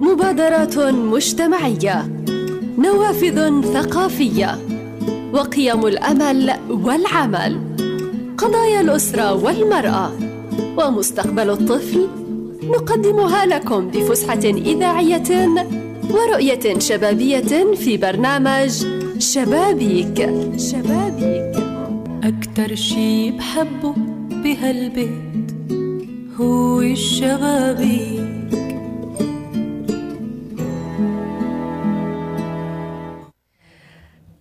مبادرات مجتمعية نوافذ ثقافية وقيم الأمل والعمل قضايا الأسرة والمرأة ومستقبل الطفل نقدمها لكم بفسحة إذاعية ورؤية شبابية في برنامج شبابيك. شبابيك. أكتر شي بحبه بهالبيت هو الشبابيك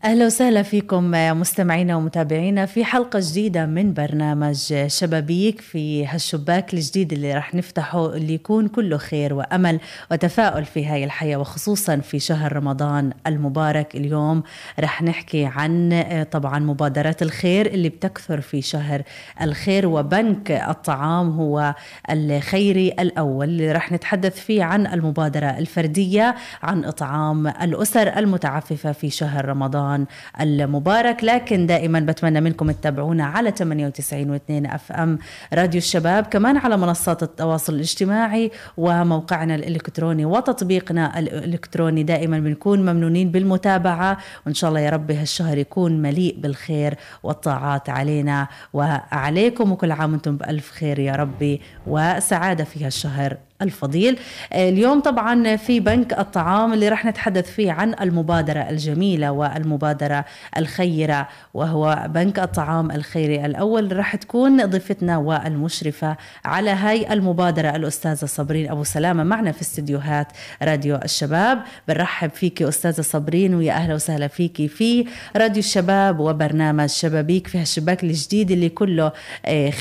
أهلا وسهلا فيكم مستمعينا ومتابعينا في حلقة جديدة من برنامج شبابيك في هالشباك الجديد اللي راح نفتحه اللي يكون كله خير وأمل وتفاؤل في هاي الحياة وخصوصا في شهر رمضان المبارك. اليوم راح نحكي عن طبعا مبادرات الخير اللي بتكثر في شهر الخير وبنك الطعام هو الخيري الأول. اللي راح نتحدث فيه عن المبادرة الفردية عن إطعام الأسر المتعففة في شهر رمضان. رمضان المبارك لكن دائما بتمنى منكم تتابعونا على 98 و2 اف ام راديو الشباب كمان على منصات التواصل الاجتماعي وموقعنا الإلكتروني وتطبيقنا الإلكتروني. دائما بنكون ممنونين بالمتابعة وإن شاء الله يا رب هالشهر يكون مليء بالخير والطاعات علينا وعليكم وكل عام وأنتم بألف خير يا ربي وسعادة في هالشهر. الفضيل. اليوم طبعا في بنك الطعام اللي راح نتحدث فيه عن المبادرة الجميلة والمبادرة الخيرة وهو بنك الطعام الخيري الأول. راح تكون ضيفتنا والمشرفة على هاي المبادرة الأستاذة صبرين أبو سلامة معنا في استديوهات راديو الشباب. بنرحب فيك أستاذة صبرين ويا أهلا وسهلا فيك في راديو الشباب وبرنامج شبابيك في هالشباك الجديد اللي كله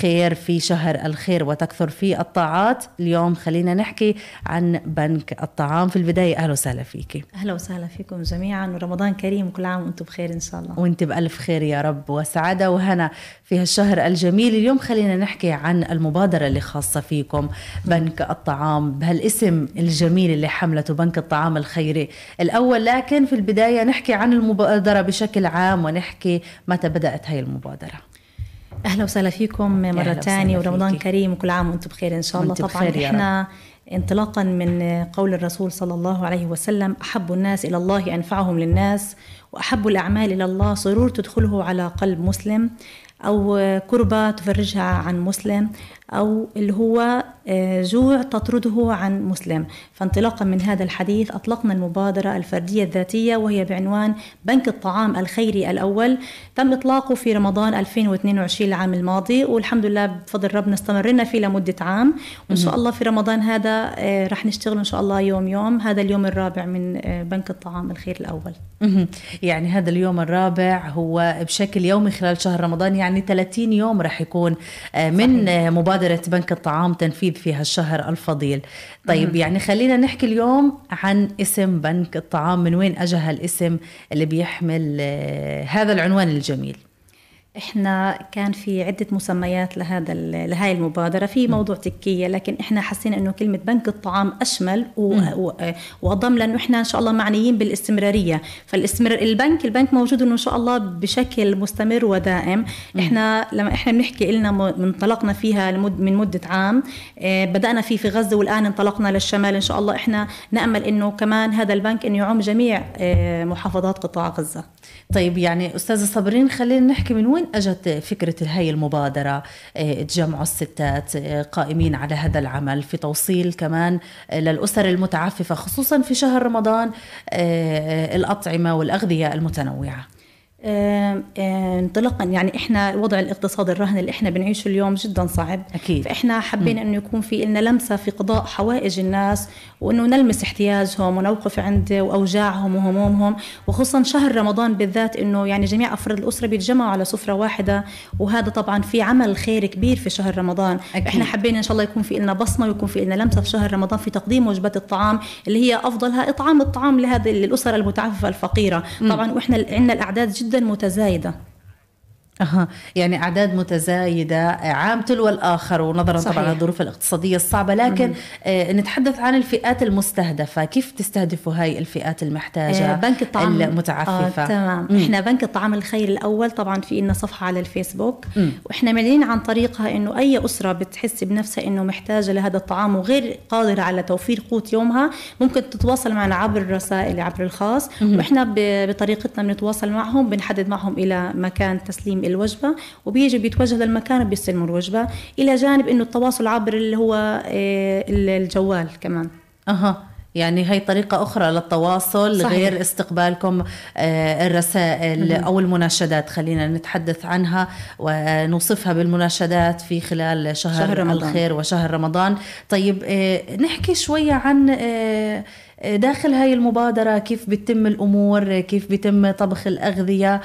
خير في شهر الخير وتكثر فيه الطاعات. اليوم خلينا خلينا نحكي عن بنك الطعام في البداية. أهلا وسهلا فيك. أهلا وسهلا فيكم جميعا ورمضان كريم وكل عام وأنتم بخير إن شاء الله. وأنت بألف خير يا رب وسعادة. وهنا في هالشهر الجميل اليوم خلينا نحكي عن المبادرة اللي خاصة فيكم بنك الطعام بهالاسم الجميل اللي حملته بنك الطعام الخيري. الأول لكن في البداية نحكي عن المبادرة بشكل عام ونحكي متى بدأت هاي المبادرة. أهلا وسهلا فيكم مرة ثانية ورمضان فيكي. كريم وكل عام وأنتم بخير إن شاء الله طبعا إحنا انطلاقا من قول الرسول صلى الله عليه وسلم أحب الناس إلى الله أنفعهم للناس وأحب الأعمال إلى الله سرور تدخله على قلب مسلم أو كربة تفرجها عن مسلم أو اللي هو جوع تطرده عن مسلم. فانطلاقا من هذا الحديث أطلقنا المبادرة الفردية الذاتية وهي بعنوان بنك الطعام الخيري الأول. تم إطلاقه في رمضان 2022 العام الماضي والحمد لله بفضل ربنا استمرنا فيه لمدة عام. وإن شاء الله في رمضان هذا رح نشتغل إن شاء الله يوم يوم. هذا اليوم الرابع من بنك الطعام الخير الأول. يعني هذا اليوم الرابع هو بشكل يومي خلال شهر رمضان يعني 30 يوم رح يكون من صحيح. مبادرة بنك الطعام تنفيذ في هالشهر الفضيل. طيب يعني خلينا نحكي اليوم عن اسم بنك الطعام من وين أجى هالاسم اللي بيحمل هذا العنوان الجميل. إحنا كان في عدة مسميات لهذا لهي المبادرة. في موضوع تكية لكن إحنا حسينا إنه كلمة بنك الطعام أشمل وأضم لأنه إحنا إن شاء الله معنيين بالاستمرارية. فالاستمرار البنك البنك موجود إنه إن شاء الله بشكل مستمر ودائم. إحنا لما إحنا بنحكي لنا انطلقنا فيها من مدة عام. بدأنا فيه في غزة والآن انطلقنا للشمال. إن شاء الله إحنا نأمل إنه كمان هذا البنك إنه يعم جميع محافظات قطاع غزة. طيب يعني أستاذة صابرين خلينا نحكي من وين أجت فكرة هاي المبادرة تجمعوا الستات قائمين على هذا العمل في توصيل كمان للأسر المتعففة خصوصا في شهر رمضان الأطعمة والأغذية المتنوعة. انطلاقا. يعني إحنا وضع الاقتصاد الرهن اللي إحنا بنعيشه اليوم جدا صعب. أكيد. فإحنا حابين انه يكون في لنا لمسة في قضاء حوائج الناس وأنه نلمس احتياجهم ونوقف عند واوجاعهم وهمومهم وخصوصا شهر رمضان بالذات إنه يعني جميع أفراد الأسرة بيتجمعوا على سفرة واحدة وهذا طبعا في عمل خير كبير في شهر رمضان. أكيد. إحنا حابين إن شاء الله يكون في لنا بصمة ويكون في لنا لمسة في شهر رمضان في تقديم وجبات الطعام اللي هي أفضلها إطعام الطعام لهذه الاسر المتعففة الفقيرة. طبعا وإحنا عندنا الأعداد جدا جدا متزايدة. أها. يعني أعداد متزايدة عام تلو الآخر ونظرا صحيح. طبعا للظروف الاقتصادية الصعبة. لكن آه نتحدث عن الفئات المستهدفة. كيف تستهدفوا هاي الفئات المحتاجة آه بنك الطعام. المتعففة؟ آه تمام. مم. إحنا بنك الطعام الخير الأول طبعا في لنا صفحة على الفيسبوك. مم. وإحنا معلنين عن طريقها إنه أي أسرة بتحس بنفسها إنه محتاجة لهذا الطعام وغير قادرة على توفير قوت يومها ممكن تتواصل معنا عبر الرسائل عبر الخاص. مم. وإحنا بطريقتنا بنتواصل معهم بنحدد معهم إلى مكان تسليم الوجبة وبيجي بيتوجه للمكان وبيستلموا الوجبة إلى جانب إنه التواصل عبر اللي هو آه، الجوال كمان. أها. يعني هي طريقة أخرى للتواصل صحيح. غير استقبالكم آه، الرسائل أو المناشدات. خلينا نتحدث عنها ونوصفها بالمناشدات في خلال شهر, شهر رمضان. الخير وشهر رمضان. طيب آه، نحكي شوية عن داخل هاي المبادرة كيف بتتم الأمور كيف بيتم طبخ الأغذية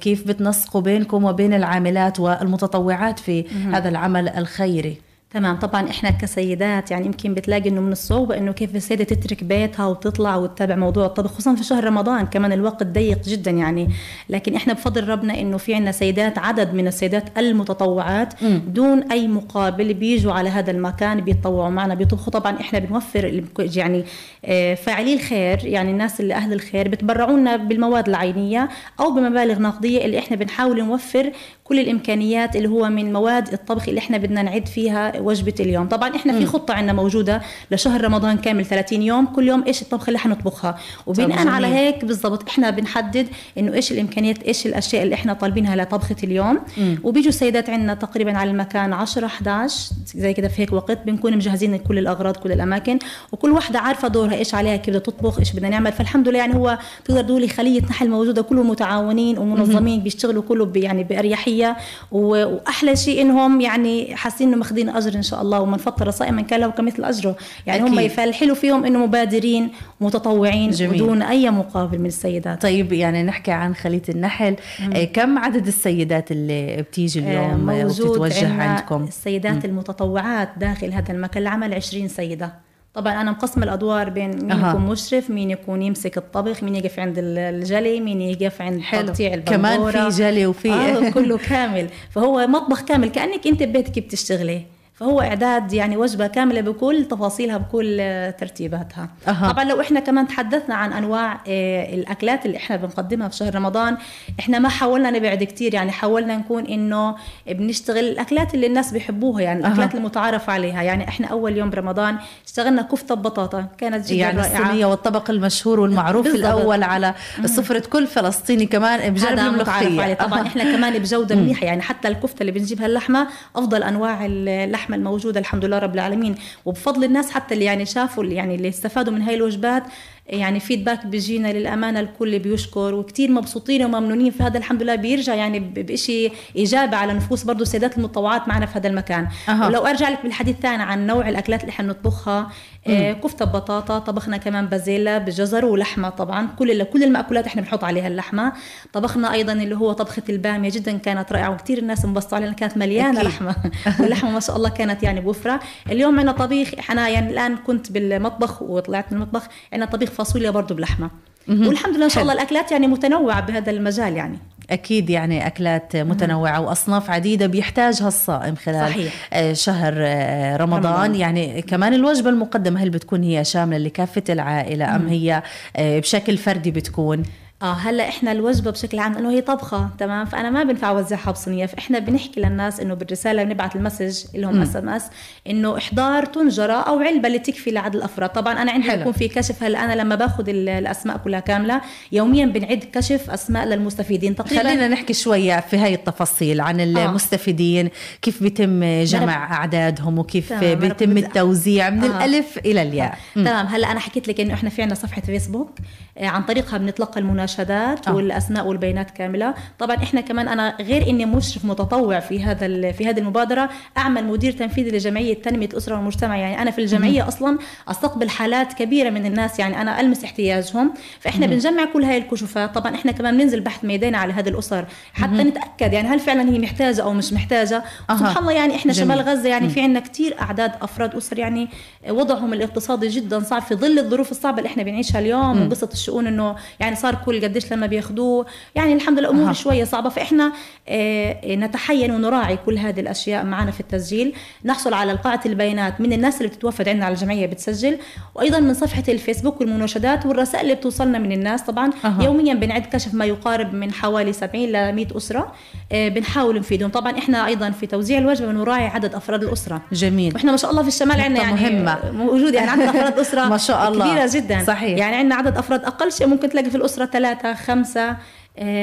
كيف بتنسقوا بينكم وبين العاملات والمتطوعات في هذا العمل الخيري. تمام. طبعا إحنا كسيدات يعني يمكن بتلاقي إنه من الصعوبة إنه كيف السيدة تترك بيتها وتطلع وتتابع موضوع الطبخ خصوصا في شهر رمضان كمان الوقت ضيق جدا يعني. لكن إحنا بفضل ربنا إنه في عندنا سيدات عدد من السيدات المتطوعات م. دون أي مقابل بيجوا على هذا المكان بيتطوعوا معنا بيطبخوا. طبعا إحنا بنوفر يعني آه، فاعلي الخير يعني الناس اللي أهل الخير بتبرعوا لنا بالمواد العينية أو بمبالغ نقدية اللي إحنا بنحاول نوفر كل الإمكانيات اللي هو من مواد الطبخ اللي إحنا بدنا نعد فيها وجبة اليوم. طبعا إحنا في خطة عندنا موجودة لشهر رمضان كامل 30 يوم كل يوم إيش الطبخه اللي حنطبخها؟ وبناء على هيك بالضبط إحنا بنحدد إنه إيش الإمكانيات إيش الأشياء اللي إحنا طالبينها لطبخة اليوم. وبيجوا السيدات عندنا تقريبا على المكان 10 11 زي كده في هيك وقت بنكون مجهزين كل الأغراض كل الأماكن. وكل واحدة عارفة دورها إيش عليها كيف بدها تطبخ إيش بدنا نعمل. فالحمد لله يعني هو تقدر تقولي خلية نحل موجودة كلهم متعاونين ومنظمين بيشتغلوا كله يعني بأريحية. وأحلى شيء إنهم يعني حاسين إنه ماخذين أجر إن شاء الله ومن فطر صائما كان له كمثل أجره يعني أكيد. هم يفلحلوا فيهم إنه مبادرين متطوعين جميل. بدون أي مقابل من السيدات طيب يعني نحكي عن خليه النحل مم. آه، كم عدد السيدات اللي بتيجي آه، اليوم وبتتوجه عندكم السيدات مم. المتطوعات داخل هذا المكان العمل 20 سيدة طبعا أنا مقسمه الأدوار بين مين أه. يكون مشرف مين يكون يمسك الطبخ مين يقف عند الجلي مين يقف عند تقطيع البندورة كمان في جلي وفي آه كله كامل فهو مطبخ كامل كأنك أنت ببيتك بتشتغلي فهو إعداد يعني وجبة كاملة بكل تفاصيلها بكل ترتيباتها. أه. طبعا لو إحنا كمان تحدثنا عن أنواع آه، الأكلات اللي إحنا بنقدمها في شهر رمضان إحنا ما حاولنا نبعد كتير يعني حاولنا نكون إنه بنشتغل الأكلات اللي الناس بيحبوها يعني الأكلات أه. المتعارف عليها. يعني إحنا أول يوم برمضان اشتغلنا كفتة ببطاطا كانت جدا يعني رائعة. الصينية والطبق المشهور والمعروف بالضبط. الأول على سفرة كل فلسطيني كمان بجد الملوخيه طبعا إحنا كمان بجودة منيحة يعني حتى الكفتة اللي بنجيبها اللحمة أفضل أنواع اللحمة اللحمه الموجوده الحمد لله رب العالمين. وبفضل الناس حتى اللي يعني شافوا اللي يعني اللي استفادوا من هاي الوجبات يعني فيدباك بيجينا للأمانة الكل بيشكر وكثير مبسوطين وممنونين. في هذا الحمد لله بيرجع يعني بشيء إيجابي على نفوس برضه السيدات المتطوعات معنا في هذا المكان. أه. ولو أرجع لك بالحديث ثاني عن نوع الأكلات اللي حنطبخها آه كفتة ببطاطا طبخنا كمان بازيلا بجزر ولحمة طبعا. كل كل المأكولات إحنا بنحط عليها اللحمة. طبخنا أيضا اللي هو طبخة البامية جدا كانت رائعة وكثير الناس انبسطوا عليها كانت مليانة أكيد. لحمة. واللحمة ما شاء الله كانت يعني بوفرة. اليوم عندنا طبيخ أنا يعني الآن كنت بالمطبخ وطلعت من المطبخ عندنا طبيخ فاصوليا برضه بلحمة. والحمد لله إن شاء الله الأكلات يعني متنوعة بهذا المجال يعني. أكيد يعني أكلات متنوعة وأصناف عديدة بيحتاجها الصائم خلال صحيح. آه، شهر آه، رمضان, رمضان. يعني كمان الوجبة المقدمة هل بتكون هي شاملة لكافة العائلة أم هي آه، بشكل فردي بتكون؟ آه هلا إحنا الوجبة بشكل عام إنه هي طبخة تمام؟ فأنا ما بنفع اوزعها بصينيه فاحنا بنحكي للناس إنه بالرسالة بنبعث ال message اللي هم SMS إنه إحضار طنجرة أو علبة اللي تكفي لعدد الأفراد. طبعا أنا عندي بيكون في كشف هلا أنا لما باخذ الأسماء كلها كاملة يوميا بنعد كشف أسماء للمستفيدين. تقريبا خلينا نحكي شوية في هاي التفاصيل عن المستفيدين آه. كيف بيتم جمع أعدادهم وكيف بيتم التوزيع من آه. الألف إلى الياء. آه. تمام هلا أنا حكيت لك إنه إحنا في عندنا صفحة فيسبوك آه، عن طريقها بنتلقى المناشدات أوه. والأسماء والبيانات كاملة. طبعا إحنا كمان أنا غير إني مشرف متطوع في هذا في هذه المبادرة أعمل مدير تنفيذي لجمعية تنمية الاسره والمجتمع. يعني أنا في الجمعية أصلا أستقبل حالات كبيرة من الناس يعني أنا ألمس احتياجهم. فإحنا بنجمع كل هاي الكشوفات. طبعا إحنا كمان بننزل بحث ميداني على هذه الأسر حتى نتأكد يعني هل فعلا هي محتاجة أو مش محتاجة. أه. سبحان الله يعني إحنا جميل. شمال غزة يعني في عندنا كثير أعداد أفراد أسر. يعني وضعهم الاقتصادي جدا صعب في ظل الظروف الصعبة اللي إحنا بنعيشها اليوم وقصة الشؤون إنه يعني صار كل التسجيل قديش لما بياخذوه يعني الحمد لله الأمور أه. شوية صعبة. فإحنا آه نتحين ونراعي كل هذه الأشياء معنا في التسجيل. نحصل على قاعدة البيانات من الناس اللي بتتوفد عندنا على الجمعية بتسجل. وأيضا من صفحة الفيسبوك والمناشدات والرسائل اللي بتوصلنا من الناس. طبعا أه. يوميا بنعد كشف ما يقارب من حوالي 70 ل 100 أسرة. آه بنحاول نفيدهم. طبعا إحنا أيضا في توزيع الوجبة بنراعي عدد أفراد الأسرة. جميل. وإحنا ما شاء الله في الشمال عندنا يعني مهمة. موجود يعني عندنا أفراد أسرة ما شاء الله. كبيرة جدا. صحيح. يعني عندنا عدد أفراد أقل شيء ممكن تلاقي في الأسرة ثلاثة. خمسة. آه،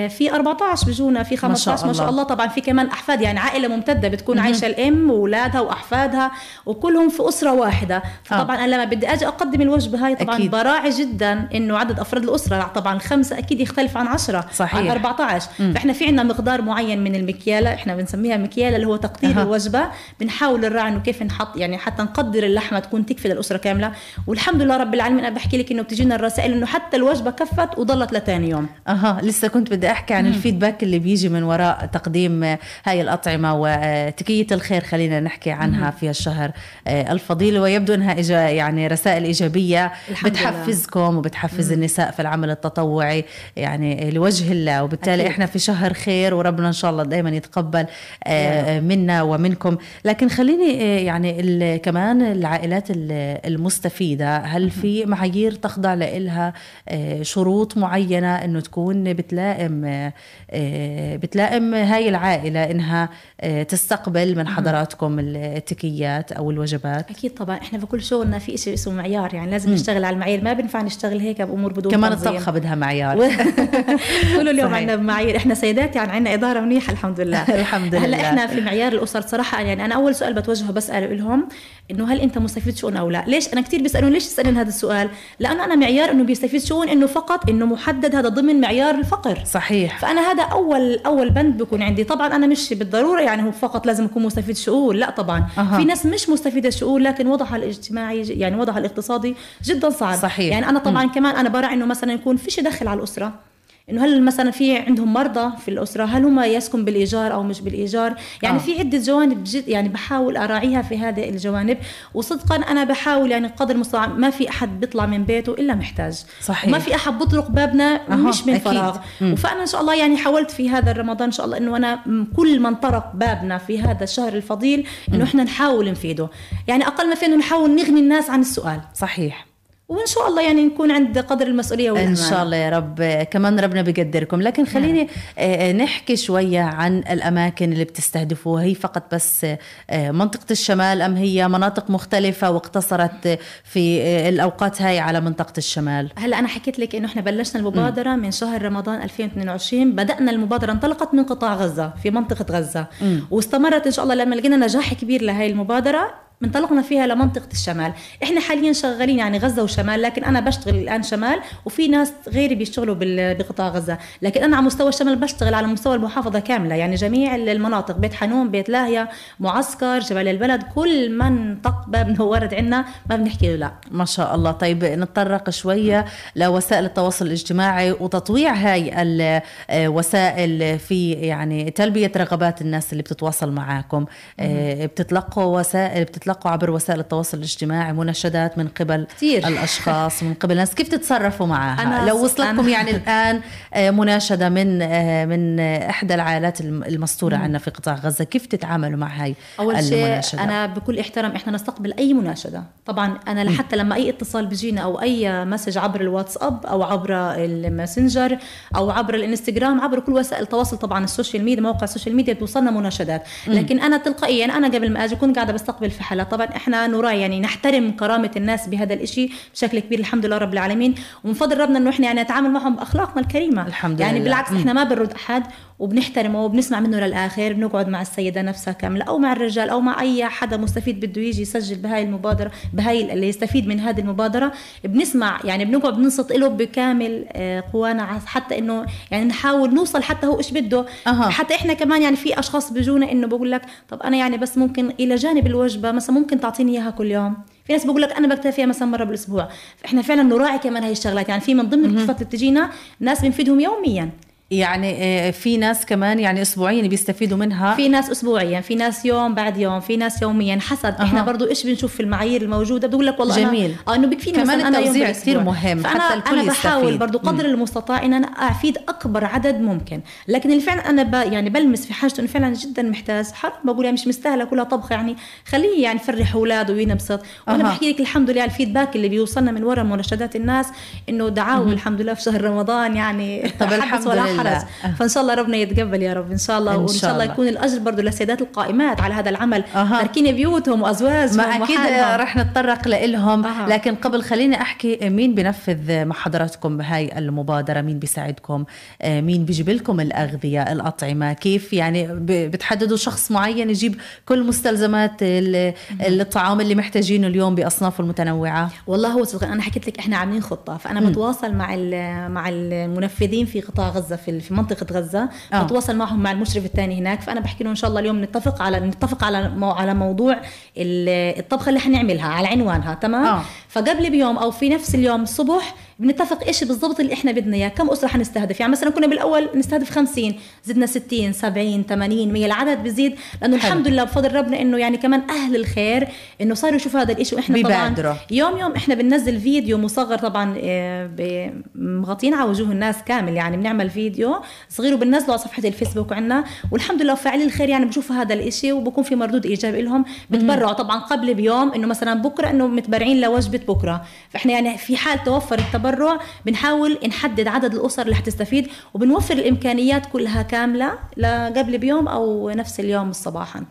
في 14 بيجونا في 15 ما شاء, ما شاء الله. طبعا في كمان أحفاد يعني عائلة ممتدة بتكون عايشة الأم واولادها وأحفادها وكلهم في أسرة واحدة. فطبعا آه. أنا لما بدي أجي أقدم الوجبة هاي طبعا أكيد. براعي جدا إنه عدد أفراد الأسرة طبعا خمسة أكيد يختلف عن 10 صحيح. عن 14 مم. فإحنا في عندنا مقدار معين من المكيالة إحنا بنسميها مكيالة اللي هو تقدير أه. الوجبة. بنحاول نراعي إنه كيف نحط يعني حتى نقدر اللحمة تكون تكفي للأسرة كاملة. والحمد لله رب العالمين أنا بحكي لك إنه بتجينا الرسائل إنه حتى الوجبة كفت وضلت لثاني يوم. أها لسه كنت بدي أحكي عن الفي الفيدباك اللي بيجي من وراء تقديم هاي الأطعمة وتكية الخير خلينا نحكي عنها في الشهر آه، الفضيل. ويبدو أنها يعني رسائل إيجابية بتحفزكم وبتحفز النساء في العمل التطوعي يعني لوجه الله. وبالتالي أكيد. إحنا في شهر خير وربنا إن شاء الله دائما يتقبل آه، منا ومنكم. لكن خليني آه، يعني كمان العائلات المستفيدة هل في معايير تخضع لها شروط معينة أنه تكون بتلائم آه، بتلائم هاي العائلة إنها آه، تستقبل من حضراتكم التكيات أو الوجبات. أكيد طبعا. إحنا في كل شغلنا في شيء اسمه معيار يعني لازم نشتغل على المعايير. ما بينفع نشتغل هيك بأمور بدون كمان الطبخة بدها معيار. كل اليوم عندنا معايير. إحنا سيدات يعني عندنا إدارة منيحة الحمد لله. الحمد لله. هلا إحنا في معيار الأسر. صراحة يعني أنا أول سؤال بتوجهه بسأله لهم إنه هل أنت مستفيد شؤون أو لا؟ ليش؟ أنا كثير بيسألون ليش تسألين هذا السؤال؟ لأنه أنا معيار إنه بيستفيد شؤون إنه فقط إنه محدد هذا ضمن معيار الفقر. صحيح. فأنا هذا أول أول بند بيكون عندي. طبعا أنا مش بالضرورة يعني هو فقط لازم يكون مستفيد شؤون لا طبعا. أه. في ناس مش مستفيدة شؤون لكن وضعها الاجتماعي يعني وضعها الاقتصادي جدا صعب. صحيح. يعني أنا طبعا م. كمان أنا براعي إنه مثلا يكون فيش دخل على الأسرة. إنه هل مثلا في عندهم مرضى في الأسرة؟ هل هم يسكن بالإيجار أو مش بالإيجار؟ يعني آه. في عدة جوانب جد يعني بحاول أراعيها في هذه الجوانب. وصدقا أنا بحاول يعني قدر المستطاع ما في أحد بيطلع من بيته إلا محتاج. صحيح. ما في أحد بيطرق بابنا أه. مش من أكيد. فراغ. فأنا إن شاء الله يعني حاولت في هذا الرمضان إن شاء الله إنه أنا كل من طرق بابنا في هذا الشهر الفضيل إنه إحنا نحاول نفيده. يعني أقل ما في إنه نحاول نغني الناس عن السؤال. صحيح. وإن شاء الله يعني نكون عند قدر المسؤولية والأمان. إن شاء الله يا رب كمان ربنا بيقدركم لكن خليني نعم. نحكي شوية عن الأماكن اللي بتستهدفوها هي فقط بس آه، منطقة الشمال أم هي مناطق مختلفة واقتصرت في الأوقات هاي على منطقة الشمال هلا أنا حكيت لك إنه إحنا بلشنا المبادرة م. من شهر رمضان 2022 بدأنا المبادرة انطلقت من قطاع غزة في منطقة غزة م. واستمرت إن شاء الله لما لقينا نجاح كبير لهي المبادرة انطلقنا فيها لمنطقة الشمال. إحنا حاليا شغالين يعني غزة وشمال لكن أنا بشتغل الآن شمال وفي ناس غيري بيشتغلوا بقطاع غزة. لكن أنا على مستوى الشمال بشتغل على مستوى المحافظة كاملة. يعني جميع المناطق بيت حنون بيت لاهيا معسكر جبل البلد كل من طق باب ورد عندنا ما بنحكي له لا. ما شاء الله. طيب نتطرق شوية لوسائل التواصل الاجتماعي وتطويع هاي الوسائل في يعني تلبية رغبات الناس اللي بتتواصل معاكم. آه، بتتلقوا وسائل بتتلقوا بتتلقوا عبر وسائل التواصل الاجتماعي مناشدات من قبل كتير. الأشخاص من قبل الناس. كيف تتصرفوا معها؟ أنا لو وصلتكم أنا يعني الآن آه، مناشدة من آه، من إحدى العائلات المستورة عندنا في قطاع غزة كيف تتعاملوا مع هاي أول شيء أنا بكل احترام إحنا نستقبل أي مناشدة. طبعا أنا حتى لما أي اتصال بيجينا أو أي message عبر الواتساب أو عبر الماسنجر أو عبر الإنستغرام عبر كل وسائل التواصل طبعا ال social media مواقع ال social media بتوصلنا مناشدات. لكن أنا تلقائيا أنا قبل ما أجي كنت قاعدة بستقبل في حالات طبعا إحنا نراعي يعني نحترم كرامة الناس بهذا الشيء بشكل كبير الحمد لله رب العالمين. ومن فضل ربنا إنه إحنا يعني نتعامل معهم بأخلاقنا الكريمة. الحمد يعني لله. بالعكس إحنا ما بنرد أحد وبنحترمه وبنسمع منه للآخر بنقعد مع السيدة نفسها كاملة أو مع الرجال أو مع أي حدا مستفيد بده يجي يسجل بهاي المبادرة بهاي اللي يستفيد من هذه المبادرة. بنسمع يعني بنقعد بننصت له بكامل آه، قوانا حتى إنه يعني نحاول نوصل حتى هو إيش بده. أه. حتى إحنا كمان يعني في أشخاص بيجونا إنه بقول لك طب أنا يعني بس ممكن إلى جانب الوجبة مثلا ممكن تعطيني إياها كل يوم. في ناس بقول لك أنا بكتفيها مثلا مرة بالأسبوع. فاحنا فعلا نراعي كمان هاي الشغلات. يعني في من ضمن الكفات اللي بتجينا ناس بنفيدهم يوميا. يعني آه، في ناس كمان يعني اسبوعيا بيستفيدوا منها. في ناس اسبوعيا في ناس يوم بعد يوم في ناس يوميا. حسب أه. إحنا برضو إيش بنشوف في المعايير الموجودة؟ بقول لك والله جميل. أنا... آه إنه بكفيني كمان التوزيع كثير مهم فأنا حتى الكل أنا بحاول يستفيد. برضو قدر م. المستطاع إن أنا أفيد أكبر عدد ممكن. لكن اللي فعلا أنا ب... يعني بلمس في حاجته إنه فعلا جدا محتاج. حرام بقول يعني مش مستاهلة كلها طبخه يعني خليه يعني يفرح اولاده وينبسط. وأنا أه. بحكي لك الحمد لله الفيدباك اللي بيوصلنا من وراء مناشدات الناس إنه دعاوا الحمد لله في شهر رمضان يعني طب الحمد لله حرج فإن شاء الله ربنا يتقبل يا رب. إن شاء الله وإن شاء الله. يكون الأجر برضه للسيدات القائمات على هذا العمل. أها. تركين بيوتهم وأزواجهم ما أكيد. رح نتطرق لهم أها. لكن قبل خليني أحكي مين بنفذ مع حضراتكم هاي المبادرة؟ مين بيساعدكم؟ آه، مين بيجيب لكم الأغذية الأطعمة؟ كيف يعني بتحددوا شخص معين يجيب كل مستلزمات ال- الطعام اللي محتاجينه اليوم بأصنافه المتنوعة؟ والله هو أنا حكيت لك إحنا عاملين خطة فأنا. بتواصل مع مع المنفذين في قطاع غزة في في منطقة غزة آه. بتواصل معهم مع المشرف الثاني هناك فأنا بحكي له إن شاء الله اليوم نتفق على نتفق على مو على موضوع ال- الطبخة اللي حنعملها على عنوانها تمام آه. فقبل بيوم أو في نفس اليوم الصبح بنتفق إيش بالضبط اللي إحنا بدنا إياه كم أسرة حنستهدف يعني مثلا كنا بالأول نستهدف 50 زدنا 60 70 80 100 العدد بزيد لأنه. الحمد لله بفضل ربنا إنه يعني كمان أهل الخير إنه صاروا يشوفوا هذا الشيء وإحنا. طبعا يوم يوم إحنا بننزل فيديو مصغر طبعا آه، مغطين على وجوه الناس كامل يعني بنعمل فيديو صغير وبننزله على صفحة الفيسبوك عندنا والحمد لله فاعلي الخير يعني بشوفوا هذا الإشي وبكون في مردود إيجابي لهم بتبرعوا طبعا قبل بيوم إنه مثلا بكرة إنه متبرعين لوجبة بكرة. فإحنا يعني في حال توفر التبرع بنحاول نحدد عدد الأسر اللي حتستفيد وبنوفر الإمكانيات كلها كاملة لقبل بيوم أو نفس اليوم صباحا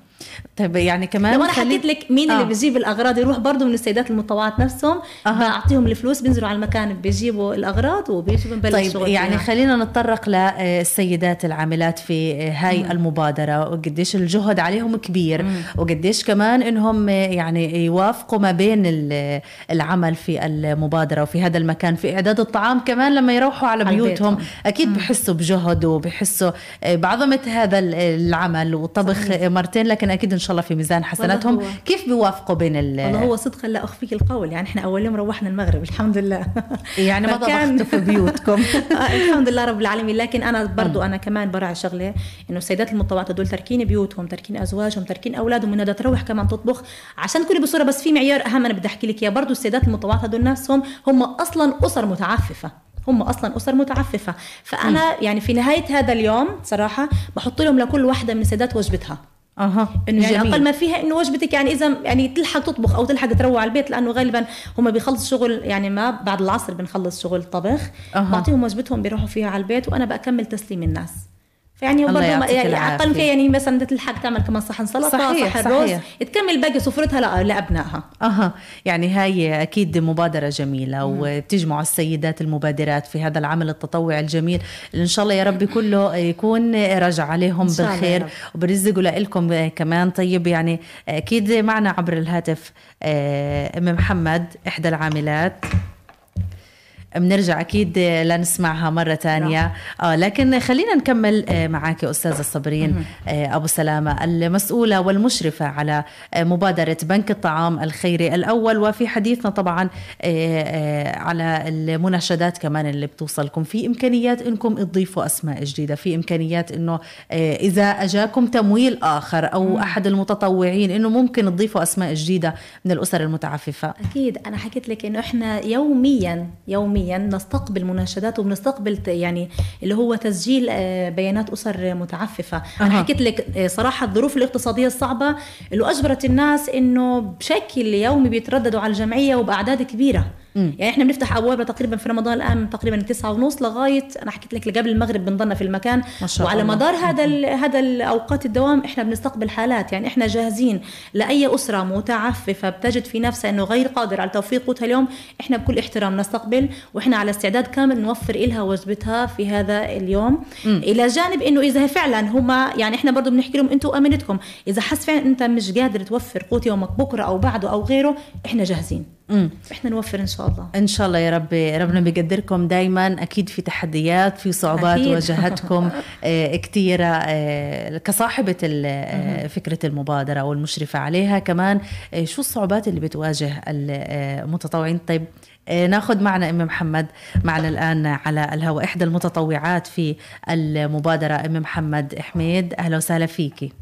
طيب يعني كمان لو أنا حكيت لك مين آه. اللي بيجيب الأغراض يروح برضه من السيدات المتطوعات نفسهم أها. بعطيهم الفلوس بينزلوا على المكان بيجيبوا الأغراض وبيجوا بنبلش طيب شغل يعني فيها. خلينا نتطرق للسيدات العاملات في هاي المبادرة وقديش الجهد عليهم كبير وقديش كمان إنهم يعني يوافقوا ما بين ال- العمل في المبادرة وفي هذا المكان في إعداد الطعام كمان لما يروحوا على على بيوتهم بيتهم. أكيد بحسوا بجهد وبحسوا بعظمة هذا العمل وطبخ مرتين لكن أكيد إن شاء الله في ميزان حسناتهم. كيف بيوافقوا بين ال والله هو صدقا لا أخفيك القول يعني إحنا أول يوم روحنا المغرب الحمد لله. يعني ما طبختوا في بيوتكم. آه، الحمد لله رب العالمين. لكن أنا برضو أنا كمان براعي شغلة إنه السيدات المتطوعات هدول تركين بيوتهم تركين أزواجهم تركين أولادهم انها تروح كمان تطبخ. عشان تكوني بصورة بس في معيار أهم أنا بدي أحكي لك إياه. برضو السيدات المتطوعات هدول نفسهم هم أصلا أسر متعففة. هم أصلا أسر متعففة. فأنا يعني في نهاية هذا اليوم صراحة بحط لهم لكل واحدة من السيدات وجبتها. أها إنه يعني جميل. أقل ما فيها إنه وجبتك يعني إذا يعني تلحق تطبخ أو تلحق تروح على البيت لأنه غالبا هم بيخلصوا شغل يعني ما بعد العصر بنخلص شغل طبخ أها. بعطيهم وجبتهم بيروحوا فيها على البيت وأنا بكمل تسليم الناس فيعني الله برضه يعني. أقل فيها يعني مثلا تلحق تعمل كمان صحن سلطة صحيح، صحن صحيح. رز تكمل باقي سفرتها لا- لأبنائها. أها. يعني هاي أكيد مبادرة جميلة وبتجمع السيدات المبادرات في هذا العمل التطوعي الجميل. اللي إن شاء الله يا رب كله يكون رجع عليهم بالخير. وبرزقوا لكم كمان. طيب يعني أكيد معنا عبر الهاتف آه، أم محمد إحدى العاملات. بنرجع أكيد لنسمعها مرة تانية. آه لكن خلينا نكمل آه، معك أستاذة صابرين آه، أبو سلامة المسؤولة والمشرفة على آه، مبادرة بنك الطعام الخيري الأول وفي حديثنا طبعا على المناشدات كمان اللي بتوصلكم. في إمكانيات إنكم تضيفوا أسماء جديدة؟ في إمكانيات إنه إذا أجاكم تمويل آخر أو أحد المتطوعين إنه ممكن تضيفوا أسماء جديدة من الأسر المتعففة؟ أكيد. أنا حكيت لك إنه إحنا يوميا يوميا نستقبل مناشدات وبنستقبل يعني اللي هو تسجيل آه، بيانات أسر متعففة أنا أها. حكيت لك آه، صراحة الظروف الاقتصادية الصعبة اللي أجبرت الناس إنه بشكل يومي بيترددوا على الجمعية وبأعداد كبيرة يعني إحنا بنفتح ابوابنا تقريبا في رمضان الآن من تقريبا تسعة ونص لغاية أنا حكيت لك قبل المغرب بنضلنا في المكان. ما شاء وعلى الله. مدار هذا ال- هذا الأوقات الدوام إحنا بنستقبل حالات يعني إحنا جاهزين لأي أسرة متعففة بتجد في نفسها إنه غير قادر على توفير قوتها اليوم إحنا بكل احترام نستقبل. وإحنا على استعداد كامل نوفر لها وجبتها في هذا اليوم. م. إلى جانب إنه إذا فعلا هم يعني إحنا برضه بنحكي لهم أنتم امانتكم إذا حس فعلا أنت مش قادر توفر قوت يومك بكرة أو بعده أو غيره إحنا جاهزين. مم. إحنا نوفر إن شاء الله. إن شاء الله يا رب ربنا بيقدركم دائما أكيد في تحديات في صعوبات أكيد. واجهتكم. آه، كثيرة آه، كصاحبة آه، فكرة المبادرة والمشرفه عليها. كمان شو الصعوبات اللي بتواجه المتطوعين؟ طيب ناخذ معنا ام محمد معنا الآن على الهواء. إحدى المتطوعات في المبادرة. ام محمد حميد أهلا وسهلا فيكي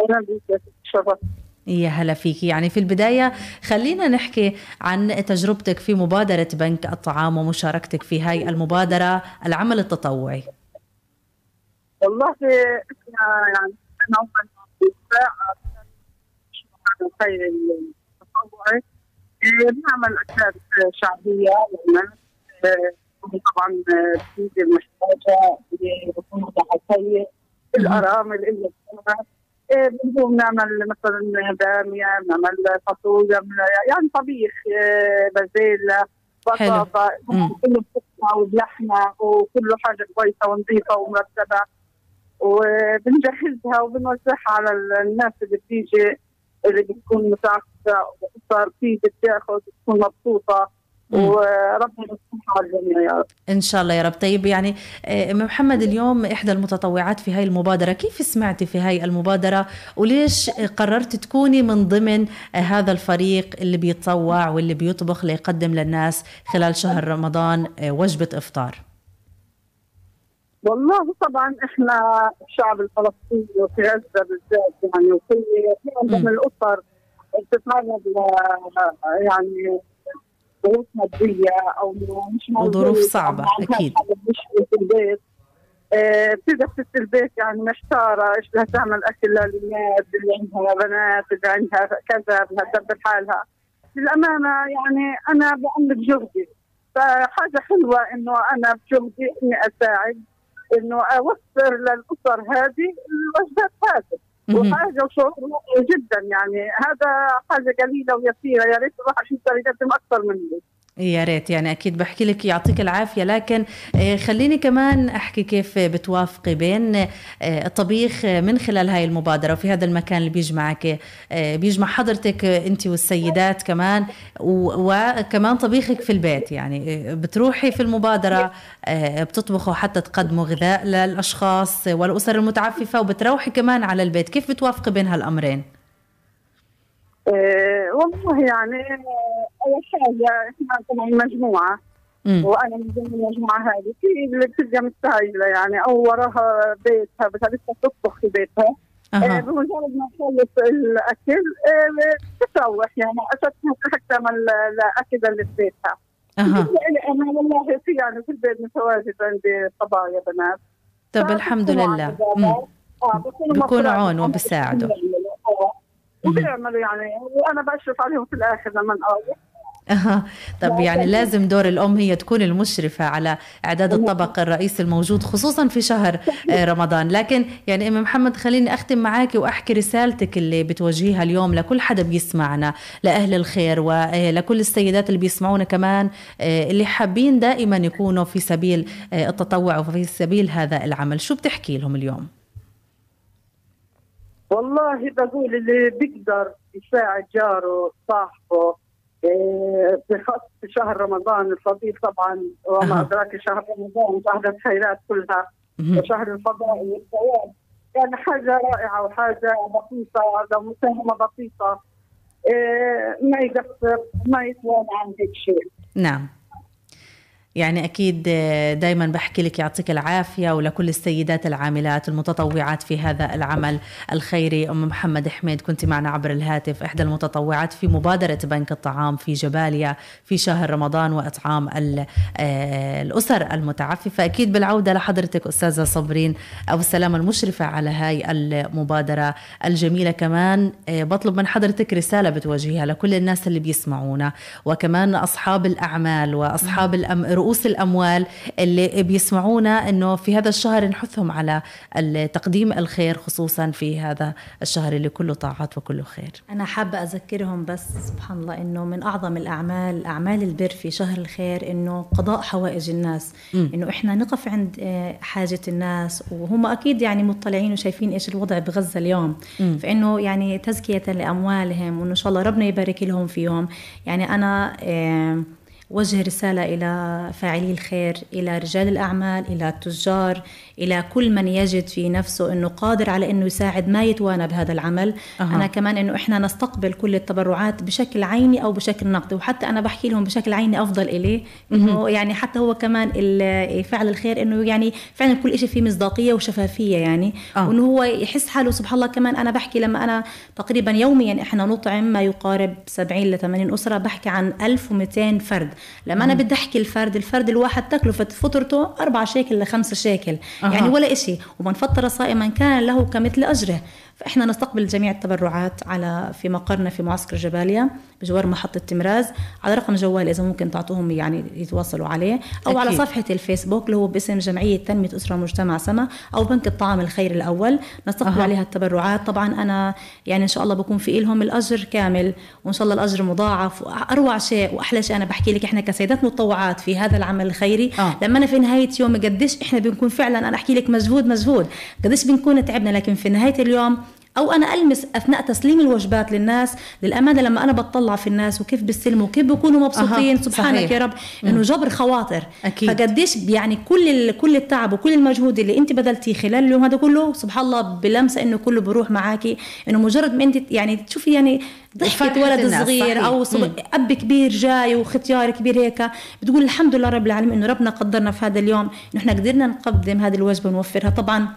أهلا بك يا هلا فيكي يعني في البداية خلينا نحكي عن تجربتك في مبادرة بنك الطعام ومشاركتك في هاي المبادرة العمل التطوعي. والله إحنا يعني أنا الخير التطوعي. بنعمل أكلات شعبية للناس طبعا بتيجي المحتاجة بيكونوا ضحايا الأرامل اللي إيه، بنقوم نعمل مثلا باميه بنعمل فاصوليا يعني طبيخ إيه، بازيلا بطاطا كله بقطع وبلحمه وكله حاجة كويسة ونظيفة ومرتبة. وبنجهزها وبنوزعها على الناس اللي بتيجي اللي بتكون متعقده وصار في بتاخذ بتكون مبسوطة. وربنا يصلحها الجميع يا رب. إن شاء الله يا رب. طيب يعني آه، ام محمد اليوم إحدى المتطوعات في هاي المبادرة كيف سمعتي في هاي المبادرة؟ وليش قررت تكوني من ضمن هذا الفريق اللي بيتطوع واللي بيطبخ ليقدم للناس خلال شهر رمضان آه، وجبة إفطار؟ والله طبعا إحنا الشعب الفلسطيني وفي غزه بالذات يعني وفي من الأسر بتتعرض يعني ظروف مادية أو مش وظروف صعبة أكيد. مش في البيت. آه، بتبدا ست البيت يعني محتارة إيش بدها تعمل أكل للناس اللي عندها بنات اللي عندها كذا بدها تدبر حالها. للأمانة يعني أنا بعمل بجهدي فحاجة حلوة إنه أنا بجهدي إني أساعد إنه أوفر للأسر هذه الوجبات هذه. وحاجه وشعور جدا يعني هذا حاجة قليلة ويسيرة يا ريت الواحد يقدر يقدم أكثر منه يا ريت. يعني أكيد بحكي لك يعطيك العافية. لكن آه، خليني كمان أحكي كيف بتوافقي بين آه، الطبيخ من خلال هاي المبادرة وفي هذا المكان اللي بيجمعك بيجمع حضرتك أنت والسيدات كمان وكمان طبيخك في البيت. يعني بتروحي في المبادرة بتطبخوا حتى تقدموا غذاء للأشخاص والأسر المتعففة وبتروحي كمان على البيت. كيف بتوافقي بين هالأمرين؟ إيه والله يعني أول حاجة إحنا طبعا مجموعه مم. وأنا من ضمن المجموعة هذه. في اللي بتبقى مستعجلة يعني. أو وراها بيتها بدها لسه تطبخ في بيتها. أه. بمجرد ما تخلص الأكل بتروح يعني. أساسا تعمل الأكل اللي في بيتها. أه. أنا والله في يعني في البيت متواجد عندي صبايا بنات. طب الحمد لله. آه بكون عون وبساعدوا وبيعملوا يعني وأنا بشرف عليهم في الآخر لما أروح أها. طب يعني لازم دور الأم هي تكون المشرفة على إعداد الطبق الرئيسي الموجود خصوصا في شهر آه، رمضان. لكن يعني أم محمد خليني أختم معك وأحكي رسالتك اللي بتوجهيها اليوم لكل حدا بيسمعنا لأهل الخير ولكل السيدات اللي بيسمعونا كمان آه، اللي حابين دائما يكونوا في سبيل آه، التطوع وفي سبيل هذا العمل. شو بتحكي لهم اليوم؟ والله بقول اللي بيقدر يساعد جاره صاحبه إيه في شهر رمضان الفضيل طبعا وما أدراك شهر رمضان شهر الخيرات كلها. وشهر الفضائل والثواب يعني حاجة رائعة وحاجة بسيطة لو مساهمة بسيطة. إيه ما يقصر ما يتوانى عن هيك شيء. نعم. يعني أكيد دايما بحكي لك يعطيك العافية ولكل السيدات العاملات المتطوعات في هذا العمل الخيري. أم محمد حميد كنت معنا عبر الهاتف. إحدى المتطوعات في مبادرة بنك الطعام في جباليا في شهر رمضان وإطعام آه، الأسر المتعففة. أكيد بالعودة لحضرتك أستاذة صبرين أبو السلامة المشرفة على هاي المبادرة الجميلة. كمان آه، بطلب من حضرتك رسالة بتوجهيها لكل الناس اللي بيسمعونا وكمان أصحاب الأعمال وأصحاب الأمر رؤوس الأموال اللي بيسمعونا أنه في هذا الشهر نحثهم على تقديم الخير خصوصا في هذا الشهر اللي كله طاعات وكله خير أنا حابة أذكرهم بس سبحان الله أنه من أعظم الأعمال أعمال البر في شهر الخير أنه قضاء حوائج الناس م. أنه إحنا نقف عند آه، حاجة الناس وهم أكيد يعني مطلعين وشايفين إيش الوضع بغزة اليوم م. فإنه يعني تزكية لأموالهم وإن شاء الله ربنا يبارك لهم فيهم يعني أنا وجه رسالة إلى فاعلي الخير إلى رجال الأعمال إلى التجار إلى كل من يجد في نفسه أنه قادر على أنه يساعد ما يتوانى بهذا العمل. أه. أنا كمان أنه إحنا نستقبل كل التبرعات بشكل عيني أو بشكل نقدي. وحتى أنا بحكي لهم بشكل عيني أفضل إليه أنه يعني حتى هو كمان فعل الخير أنه يعني فعلا كل شيء فيه مصداقية وشفافية يعني. أه. وأنه هو يحس حاله سبحان الله كمان أنا بحكي لما أنا تقريبا يوميا إحنا نطعم ما يقارب 70 ل 80 أسرة بحكي عن 1200 فرد. لما أنا بدي أحكي الفرد الفرد الواحد تكلفة فطرته 4 شيكل ل 5 شيكل. أه. يعني ولا شيء ومن فطر صائما كان له كمثل أجره فإحنا نستقبل جميع التبرعات على في مقرنا في معسكر جباليا بجوار محطة تمراز على رقم جوال إذا ممكن تعطوهم يعني يتواصلوا عليه أو أكيد. على صفحة الفيسبوك اللي هو باسم جمعية تنمية أسرة مجتمع سما أو بنك الطعام الخير الأول نستقبل أه. عليها التبرعات طبعا أنا يعني إن شاء الله بكون في إلهم الأجر كامل وإن شاء الله الأجر مضاعف وأروع شيء وأحلى شيء أنا بحكي لك إحنا كسيدات متطوعات في هذا العمل الخيري أه. لما أنا في نهاية يوم قديش إحنا بنكون فعلا أنا أحكي لك مجهود مجهود قديش بنكون تعبنا لكن في نهاية اليوم أو أنا ألمس أثناء تسليم الوجبات للناس. للأمانة لما أنا بطلع في الناس وكيف بيستلموا وكيف بيكونوا مبسوطين أه. سبحانك صحيح. يا رب إنه جبر خواطر. أكيد. فقديش يعني كل كل التعب وكل المجهود اللي أنت بذلتيه خلال اليوم هذا كله سبحان الله بلمسة إنه كله بروح معاكي. إنه مجرد ما أنت يعني تشوفي يعني ضحكة ولد صغير أو أب كبير جاي وختيار كبير هيك بتقول الحمد لله رب العالمين إنه ربنا قدرنا في هذا اليوم. انه إحنا قدرنا نقدم هذه الوجبة ونوفرها. طبعا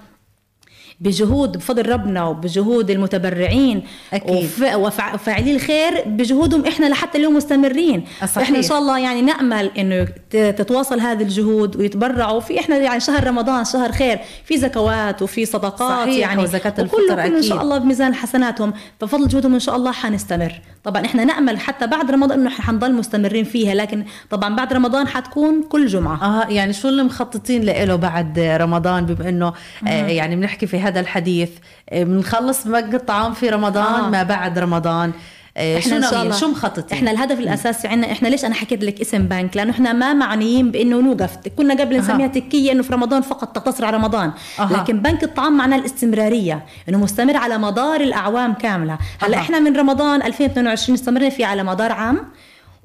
بجهود بفضل ربنا وبجهود المتبرعين أكيد. وفاعلي الخير بجهودهم إحنا لحتى اليوم مستمرين صحيح. إحنا إن شاء الله يعني نأمل إنه تتواصل هذه الجهود ويتبرعوا في إحنا يعني شهر رمضان شهر خير في زكوات وفي صدقات صحيح يعني وزكاة الفطر أكيد. إن شاء الله بميزان حسناتهم ففضل جهودهم إن شاء الله حنستمر طبعا إحنا نأمل حتى بعد رمضان إنه حنضل مستمرين فيها لكن طبعا بعد رمضان حتكون كل جمعة. آه يعني شو اللي مخططين له بعد رمضان؟ بما إنه آه يعني بنحكي في هذا الحديث آه، بنخلص طعام في رمضان آه. ما بعد رمضان. شو ناويين؟ شو مخططين؟ إحنا الهدف الأساسي عندنا إحنا ليش أنا حكيت لك اسم بنك؟ لأنه إحنا ما معنيين بإنه نوقف. كنا قبل نسميها. تكية إنه في رمضان فقط تقتصر على رمضان. أه. لكن بنك الطعام معناه الاستمرارية إنه مستمر على مدار الأعوام كاملة. هلأ أه. إحنا من رمضان 2022 استمرنا فيه على مدار عام.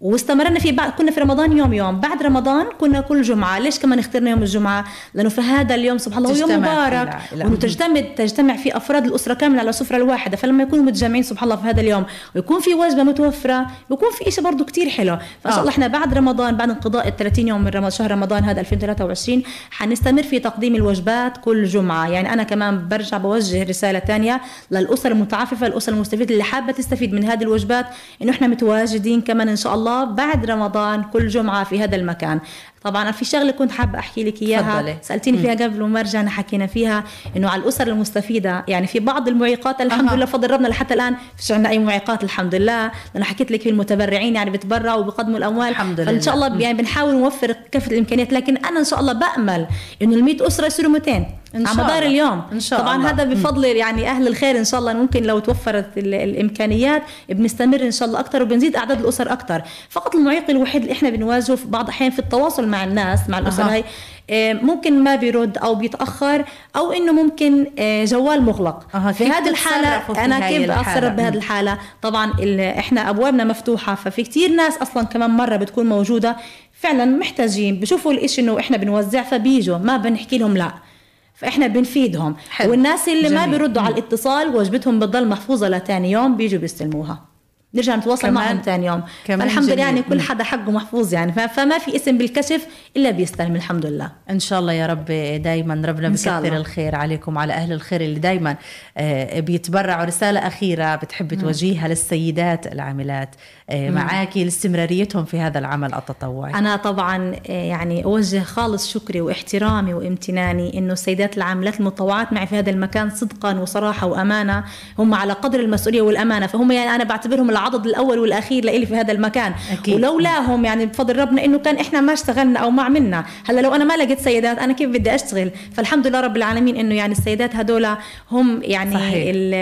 واستمرنا في بعد كنا في رمضان يوم يوم بعد رمضان كنا كل جمعة. ليش كمان اخترنا يوم الجمعة؟ لأنه في هذا اليوم سبحان الله يوم مبارك. وانه تجتمع تجتمع فيه أفراد الأسرة كاملة على سفرة الواحدة. فلما يكونوا متجمعين سبحان الله في هذا اليوم ويكون في وجبة متوفرة بيكون في شيء برضه كتير حلو. فإن شاء الله آه. إحنا بعد رمضان بعد انقضاء ال 30 يوم من رمضان شهر رمضان هذا 2023 حنستمر في تقديم الوجبات كل جمعة. يعني أنا كمان برجع بوجه رسالة ثانية للأسر المتعففة الأسر المستفيدة اللي حابة تستفيد من هذه الوجبات إنه إحنا متواجدين كمان إن شاء الله بعد رمضان كل جمعة في هذا المكان. طبعا في شغلة كنت حابة أحكي لك إياها. فضلي. سألتيني فيها قبل وما رجعنا حكينا فيها إنه على الأسر المستفيدة. يعني في بعض المعيقات الحمد أه. لله فضل ربنا لحتى الآن فيش عندنا أي معيقات الحمد لله. لأنه حكيت لك في المتبرعين يعني بتبرعوا وبيقدموا الأموال. الحمد لله فإن شاء الله يعني بنحاول نوفر كافة الإمكانيات. لكن أنا إن شاء الله بأمل إنه ال 100 أسرة يصيروا 200 على مدار اليوم. إن شاء طبعا الله. هذا بفضل يعني أهل الخير إن شاء الله ممكن لو توفرت الإمكانيات بنستمر إن شاء الله أكثر وبنزيد أعداد الأسر أكثر فقط المعيق الوحيد اللي إحنا بنواجهه في بعض الأحيان في التواصل مع الناس مع الاسر أه. هاي ممكن ما بيرد أو بيتأخر أو إنه ممكن آه، جوال مغلق. أه في هذه الحالة أنا كيف اتصرف بهذه الحالة؟ طبعا إحنا أبوابنا مفتوحة ففي كثير ناس أصلا كمان مرة بتكون موجودة. فعلا محتاجين بشوفوا الإشي إنه إحنا بنوزع فبيجوا ما بنحكي لهم لا. فإحنا بنفيدهم. حلو. والناس اللي جميل. ما بيردوا على الاتصال وجبتهم بتضل محفوظة لثاني يوم بيجوا بيستلموها. نرجع نتواصل معهم ثاني يوم. فالحمد لله يعني كل حدا حقه محفوظ يعني. فما في اسم بالكشف إلا بيستلم الحمد لله. إن شاء الله يا رب دائما ربنا بكثر الخير عليكم على أهل الخير اللي دائما آه، بيتبرعوا. رسالة أخيرة بتحب توجهها للسيدات العاملات. آه، معاكي لاستمراريتهم في هذا العمل التطوعي. أنا طبعا آه، يعني أوجه خالص شكري واحترامي وامتناني إنه السيدات العاملات المتطوعات معي في هذا المكان صدقا وصراحة وأمانة هم على قدر المسؤولية والأمانة. فهم يعني أنا بعتبرهم العضد الأول والأخير لإلي في هذا المكان. أكيد. ولولاهم يعني بفضل ربنا إنه كان إحنا ما اشتغلنا أو ما عملنا. هلا لو أنا ما لقيت سيدات أنا كيف بدي أشتغل؟ فالحمد لله رب العالمين إنه يعني السيدات هدول هم يعني ال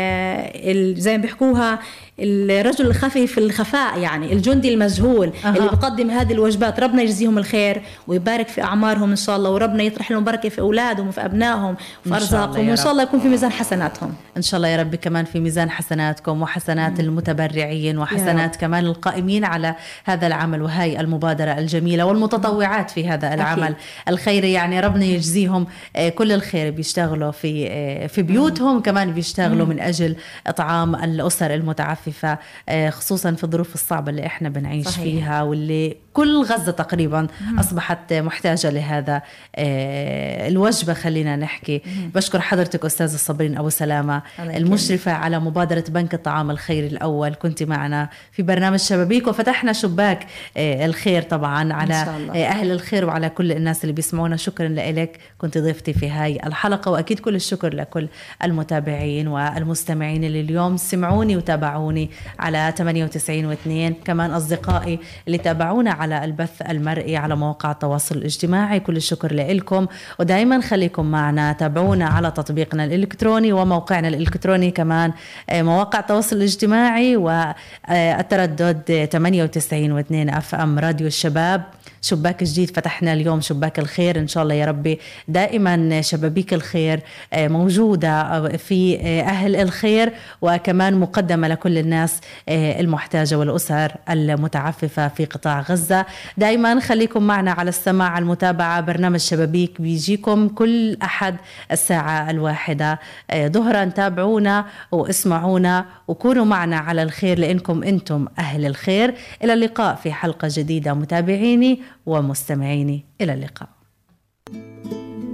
ال زي ما بيحكوها الرجل الخفي في الخفاء يعني الجندي المجهول أه. اللي بقدم هذه الوجبات ربنا يجزيهم الخير ويبارك في أعمارهم إن شاء الله وربنا يطرح لهم بركة في أولادهم وفي أبنائهم وفي أرزاقهم وإن شاء الله يكون في ميزان حسناتهم إن شاء الله يا رب كمان في ميزان حسناتكم وحسنات مم. المتبرعين وحسنات كمان القائمين على هذا العمل وهي المبادرة الجميلة والمتطوعات في هذا العمل أكيد. الخيري يعني ربنا يجزيهم آه، كل الخير بيشتغلوا في آه، في بيوتهم. كمان بيشتغلوا مم. من أجل إطعام الأسر المتعففه مخففة آه، خصوصا في الظروف الصعبة اللي إحنا بنعيش صحيح. فيها واللي كل غزة تقريبا مم. أصبحت محتاجة لهذا آه، الوجبة خلينا نحكي. مم. بشكر حضرتك أستاذة صابرين أبو سلامة المشرفة على مبادرة بنك الطعام الخيري الأول. كنت معنا في برنامج شبابيك وفتحنا شباك آه، الخير طبعا على أهل الخير وعلى كل الناس اللي بيسمعونا. شكرا لك كنت ضيفتي في هاي الحلقة وأكيد كل الشكر لكل المتابعين والمستمعين اللي اليوم سمعوني وتابعوني. على 98 و2 كمان أصدقائي اللي تابعونا على البث المرئي على مواقع التواصل الاجتماعي كل الشكر لكم ودائما خليكم معنا تابعونا على تطبيقنا الإلكتروني وموقعنا الإلكتروني كمان آه، مواقع التواصل الاجتماعي والتردد 98 و2 أف أم راديو الشباب. شباك جديد فتحنا اليوم شباك الخير إن شاء الله يا ربي. دائما شبابيك الخير آه، موجودة آه، في آه، أهل الخير وكمان مقدمة لكل الناس المحتاجة والأسر المتعففة في قطاع غزة. دائما خليكم معنا على السماع المتابعة برنامج شبابيك بيجيكم كل أحد الساعة الواحدة. ظهرا تابعونا واسمعونا وكونوا معنا على الخير لإنكم أنتم أهل الخير. إلى اللقاء في حلقة جديدة متابعيني ومستمعيني إلى اللقاء.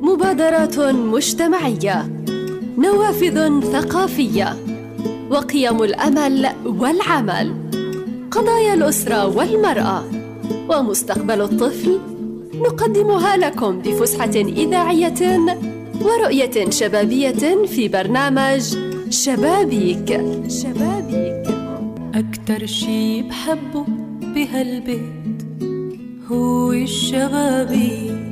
مبادرات مجتمعية نوافذ ثقافية وقيم الأمل والعمل قضايا الأسرة والمرأة ومستقبل الطفل نقدمها لكم بفسحة إذاعية ورؤية شبابية في برنامج شبابيك. شبابيك. أكتر شي بحبه بهالبيت هو الشبابيك